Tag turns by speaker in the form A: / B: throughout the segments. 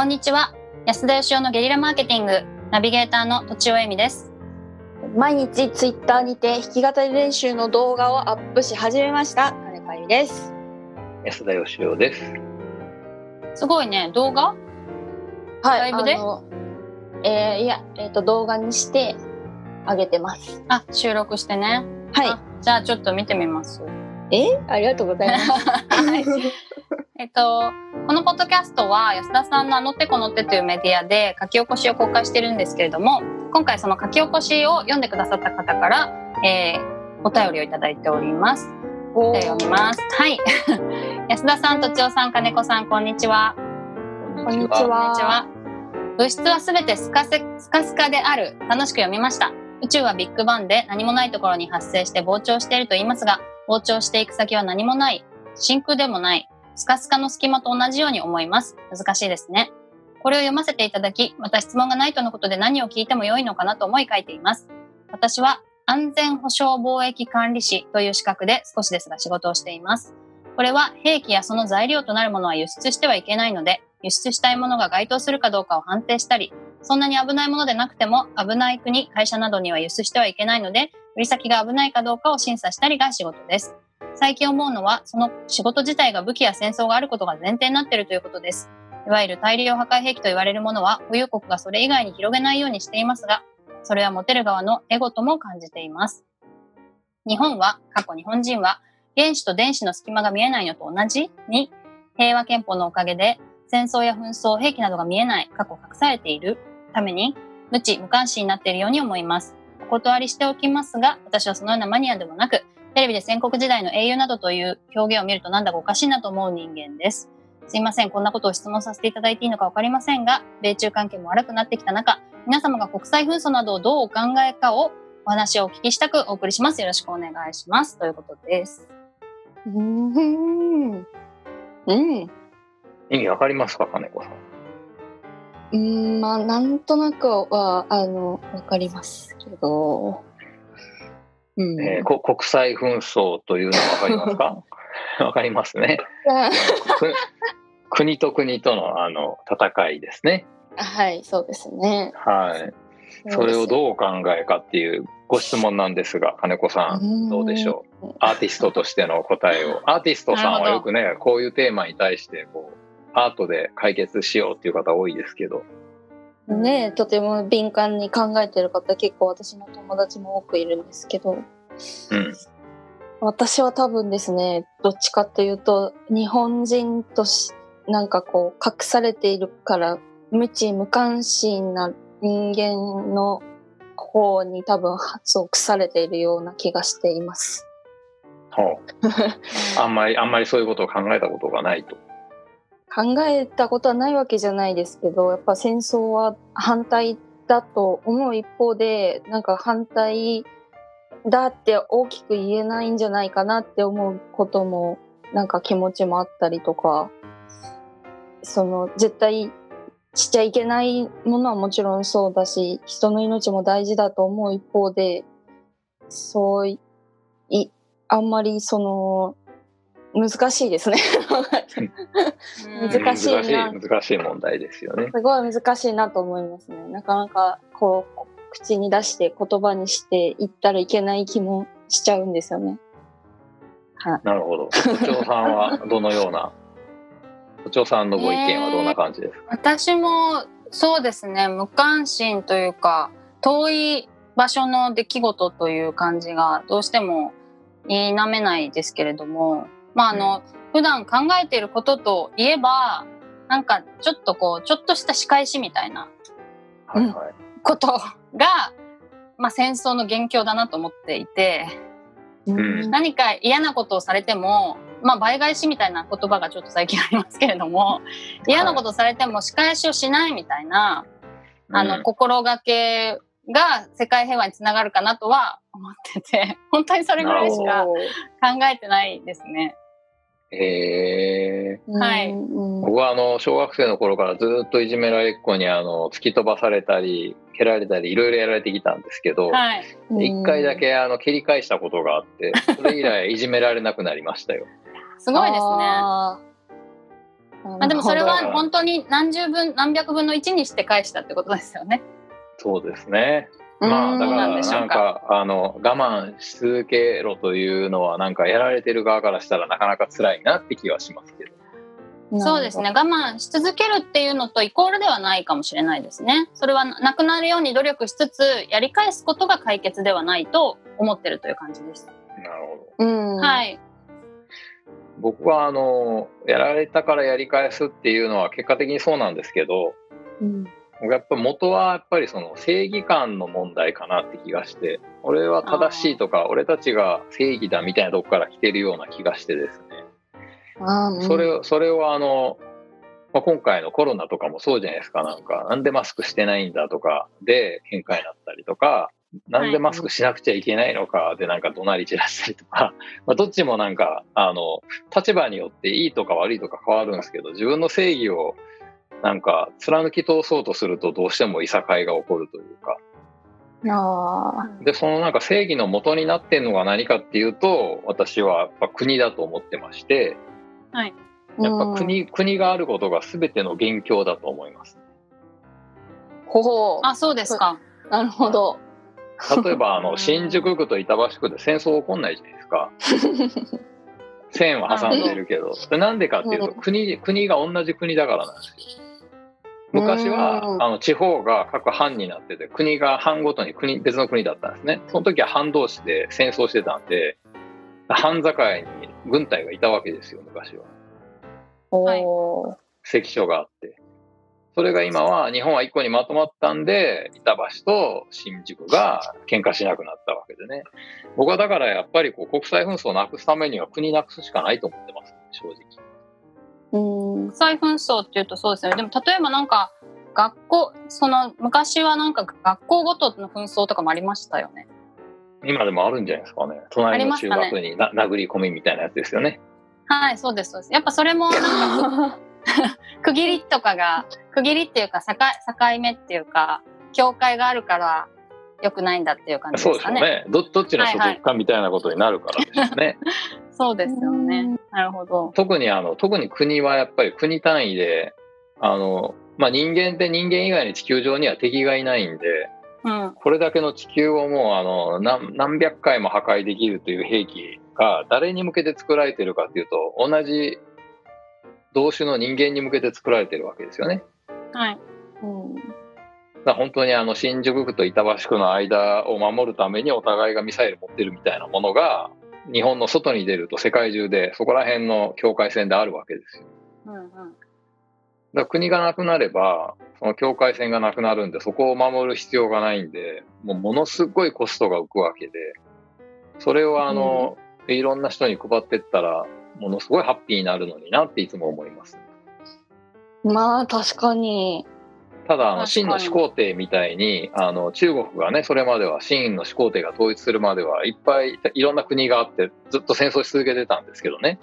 A: こんにちは。安田義雄のゲリラマーケティング、ナビゲーターのとちおえみです。
B: 毎日ツイッターにて弾き語り練習の動画をアップし始めました金子由美です
C: 安田義雄です。
A: すごいね、動画？
B: はい
A: ライブで？
B: あのえーいやえっ、と動画にしてあげてます
A: あ、収録してね。
B: は
A: あじゃあちょっと見てみます。
B: いえ？ありがとうございます
A: はいえっと、このポッドキャストは安田さんのあの手この手というメディアで書き起こしを公開しているんですけれども、今回その書き起こしを読んでくださった方から、えーお便りをいただいております。
B: お
A: では読みます。はい。安田さん、とちおさん、金子さん、こんにちは。
B: こんにち
A: こんにち
B: は
A: は。物質はすべてスカセスカスカである。楽しく読みました。宇宙はビッグバンで何もないところに発生して膨張していると言いますが、膨張していく先は何もない。真空でもない。スカスカの隙間と同じように思います。難しいですね。これを読ませていただき、また質問がないとのことで何を聞いても良いのかなと思い書いています。私は安全保障貿易管理士という資格で少しですが仕事をしています。これは兵器やその材料となるものは輸出してはいけないので、輸出したいものが該当するかどうかを判定したり、そんなに危ないものでなくても危ない国、会社などには輸出してはいけないので、売り先が危ないかどうかを審査したりが仕事です。最近思うのは、その仕事自体が武器や戦争があることが前提になっているということです。いわゆる大量破壊兵器と言われるものは、保有国がそれ以外に広げないようにしていますが、それは持てる側のエゴとも感じています。日本は、過去日本人は、原子と電子の隙間が見えないのと同じに、平和憲法のおかげで、戦争や紛争、兵器などが見えない、過去隠されているために、無知、無関心になっているように思います。お断りしておきますが、私はそのようなマニアでもなく、テレビで戦国時代の英雄などという表現を見るとなんだかおかしいなと思う人間です。すいません、こんなことを質問させていただいていいのかわかりませんが、米中関係も悪くなってきた中、皆様が国際紛争などをどうお考えかをお話をお聞きしたくお送りします。よろしくお願いします。ということです。
B: うんうんうん
C: 意味わかりますか、金子さん。
B: うんまあなんとなくはあのわかりますけどうん、
C: えーこ国際紛争というのはわかりますか？わかりますね。く国と国とのあの戦いですね。
B: はいそうですね
C: はい。それをどうお考えかっていうご質問なんですが、金子さん、どうでしょう？アーティストとしての答えを。アーティストさんはよくね、こういうテーマに対してこう、アートで解決しようっていう方多いですけど、
B: うねとても敏感に考えてる方結構私の友達も多くいるんですけど
C: うん。
B: 私は多分ですねどっちかっていうと日本人としなんかこう隠されているから無知無関心な人間の方に多分発をされているような気がしています。
C: あんまり、あんまりそういうことを考えたことがないと。
B: 考えたことはないわけじゃないですけどやっぱ戦争は反対だと思う一方でなんか反対だって大きく言えないんじゃないかなって思うこともなんか気持ちもあったりとかその絶対しちゃいけないものはもちろんそうだし人の命も大事だと思う一方でそういあんまりその難しいですね。難しいな
C: 難しい、難しい問題ですよね。
B: すごい難しいなと思いますね。なかなかこう口に出して言葉にして言ったらいけない気もしちゃうんですよね。はい。
C: なるほど。都庁さんはどのような、都庁さんのご意見はどんな感じですか、
A: 私もそうですね無関心というか遠い場所の出来事という感じがどうしても否めないですけれどもまああの、普段考えていることといえばなんかちょっとこうちょっとした仕返しみたいな
C: はいはい。
A: ことが、まあ、戦争の元凶だなと思っていて
C: ん。
A: 何か嫌なことをされてもまあ倍返しみたいな言葉がちょっと最近ありますけれども嫌なことされても仕返しをしないみたいな、あの、
C: うん。
A: 心がけが世界平和につながるかなとは思ってて 本当にそれぐらいしか考えてないですね。
C: へえ。
A: はい
B: うん
C: 僕はあの小学生の頃からずっといじめられっ子にあの突き飛ばされたり蹴られたりいろいろやられてきたんですけど
A: はい。
C: 一、回だけあの蹴り返したことがあってそれ以来いじめられなくなりましたよ。
A: すごいですね。
B: あ
A: あでもそれは本当に何十分何百分の1にして返したってことですよね。
C: そうですね。まあだからなんかあの我慢し続けろというのはなんかやられてる側からしたらなかなか辛いなって気はしますけど。
A: そうですね我慢し続けるっていうのとイコールではないかもしれないですね。それはなくなるように努力しつつやり返すことが解決ではないと思ってるという感じです。な
C: るほど。
A: うん、はい。
C: 僕はあのやられたからやり返すっていうのは結果的にそうなんですけど、うん、やっぱ元はやっぱりその正義感の問題かなって気がして俺は正しいとか俺たちが正義だみたいなとこから来てるような気がしてですね。それをそれをあの、まあ、今回のコロナとかもそうじゃないですか。なんかなんでマスクしてないんだとかで喧嘩になったりとかなんでマスクしなくちゃいけないのかでなんか怒鳴り散らしたりとか、まあ、どっちもなんかあの立場によっていいとか悪いとか変わるんですけど自分の正義をなんか貫き通そうとするとどうしてもいさかいが起こるというか。
B: あ
C: でそのなんか正義の元になってんのが何かっていうと私はやっぱ国だと思ってまして、
A: はい、
C: やっぱ国,、国があることが全ての元凶だと思います。
B: ほ
A: うあそうですか。
B: なるほど。
C: 例えばあの新宿区と板橋区で戦争起こんないじゃないですか。線は挟んでるけど、なんでかっていうと国国が同じ国だからなんですよ。昔はあの地方が各藩になってて国が藩ごとに国別の国だったんですね。その時は藩同士で戦争してたんで藩境に軍隊がいたわけですよ昔は。
B: お
C: 関所があって。それが今は日本は一個にまとまったんで板橋と新宿が喧嘩しなくなったわけでね。僕はだからやっぱりこう国際紛争をなくすためには国なくすしかないと思ってます正直。
A: 国際紛争っていうとそうですねでも例えばなんか学校その昔はなんか学校ごとの紛争とかもありましたよね
C: 今でもあるんじゃないですかね隣の中学にな、ね、殴り込みみたいなやつですよね
A: はいそうですそうですやっぱそれもなんか 区切りとかが区切りっていうか境境目っていうか境界があるからよくないんだっていう感じですかね。
C: そうですよね。どどっちの所属かみたいなことになるからですね。はいはい、
A: そうですよね。なるほど。
C: 特にあの特に国はやっぱり国単位であのまあ人間って人間以外に地球上には敵がいないんで。
A: うん、
C: これだけの地球をもうあの何何百回も破壊できるという兵器が誰に向けて作られてるかっていうと同じ同種の人間に向けて作られてるわけですよね。
A: はい。
B: うん、
C: だ本当にあの新宿区と板橋区の間を守るためにお互いがミサイル持ってるみたいなものが日本の外に出ると世界中でそこら辺の境界線であるわけですよ。
A: うんうん、
C: だ国がなくなればその境界線がなくなるんでそこを守る必要がないんでもうものすごいコストが浮くわけでそれをあの、うん、いろんな人に配ってったらものすごいハッピーになるのになっていつも思います。
B: まあ確かに。
C: ただあの秦の始皇帝みたいにあの中国がねそれまでは秦の始皇帝が統一するまではいっぱいいろんな国があってずっと戦争し続けてたんですけどね、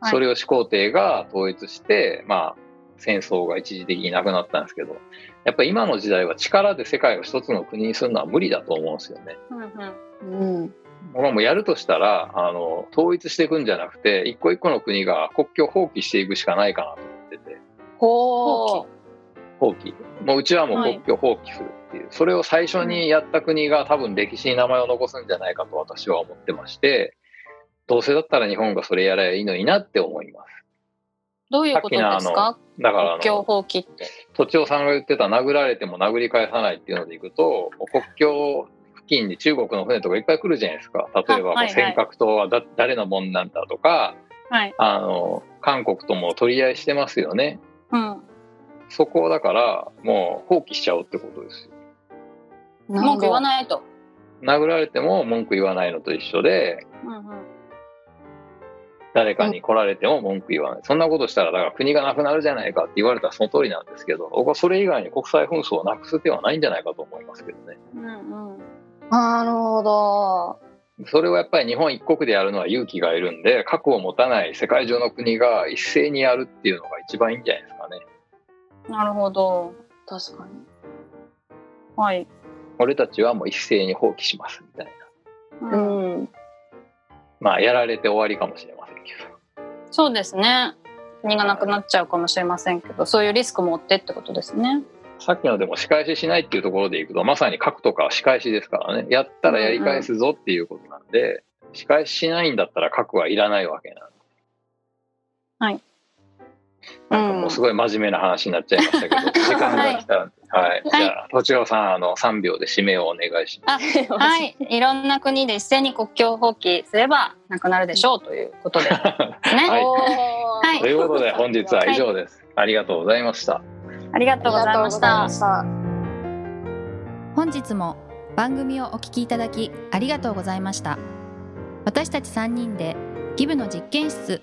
C: はい、それを始皇帝が統一してまあ戦争が一時的になくなったんですけど。やっぱり今の時代は力で世界を一つの国にするのは無理だと思うんですよね。
B: うん、うん。
C: まあ、もうやるとしたらあの統一していくんじゃなくて一個一個の国が国境放棄していくしかないかなと思ってて放棄。もううちはもう国境放棄するっていう、はい、それを最初にやった国が多分歴史に名前を残すんじゃないかと私は思ってましてどうせだったら日本がそれやればいいのになって思います。
A: どういうことですか？だから国境放棄って。
C: 都庁さんが言ってた殴られても殴り返さないっていうのでいくと国境近に中国の船とかいっぱい来るじゃないですか。例えば、尖閣島はだ誰のもんなんだとか、
A: はい、
C: あの韓国とも取り合いしてますよね、
A: うん、
C: そこをだからもう放棄しちゃおうってことですよ
A: 文句言わないと
C: 殴られても文句言わないのと一緒で、
A: うんうん
C: 誰かに来られても文句言わない、そんなことしたらだから国がなくなるじゃないかって言われたらその通りなんですけど僕はそれ以外に国際紛争をなくす手はないんじゃないかと思いますけどね。
A: うんうん
B: なるほど。
C: それをやっぱり日本一国でやるのは勇気がいるんで核を持たない世界中の国が一斉にやるっていうのが一番いいんじゃないですかね。
A: なるほど
B: 確かに。
A: はい。
C: 俺たちはもう一斉に放棄しますみたい
B: な。うん。
C: まあやられて終わりかもしれませんけど。
A: そうですね。身がなくなっちゃうかもしれませんけどそういうリスクも負ってってことですね。
C: さっきのでも仕返ししないっていうところでいくとまさに核とかは仕返しですからねやったらやり返すぞっていうことなんで、うんうん、仕返ししないんだったら核はいらないわけなんで。
A: はい
C: なんかもうすごい真面目な話になっちゃいましたけど、時間が来たんで、はい、はい、じゃあ、とちおさん、あの、3秒で締めをお願いします。
A: はい、いろんな国で一斉に国境放棄すればなくなるでしょうということで、ね。
C: はい、ということで、本日は以上です。ありがとうございました。
A: ありがとうございました。
D: 本日も番組をお聞きいただきありがとうございました。私たち3人でギブの実験室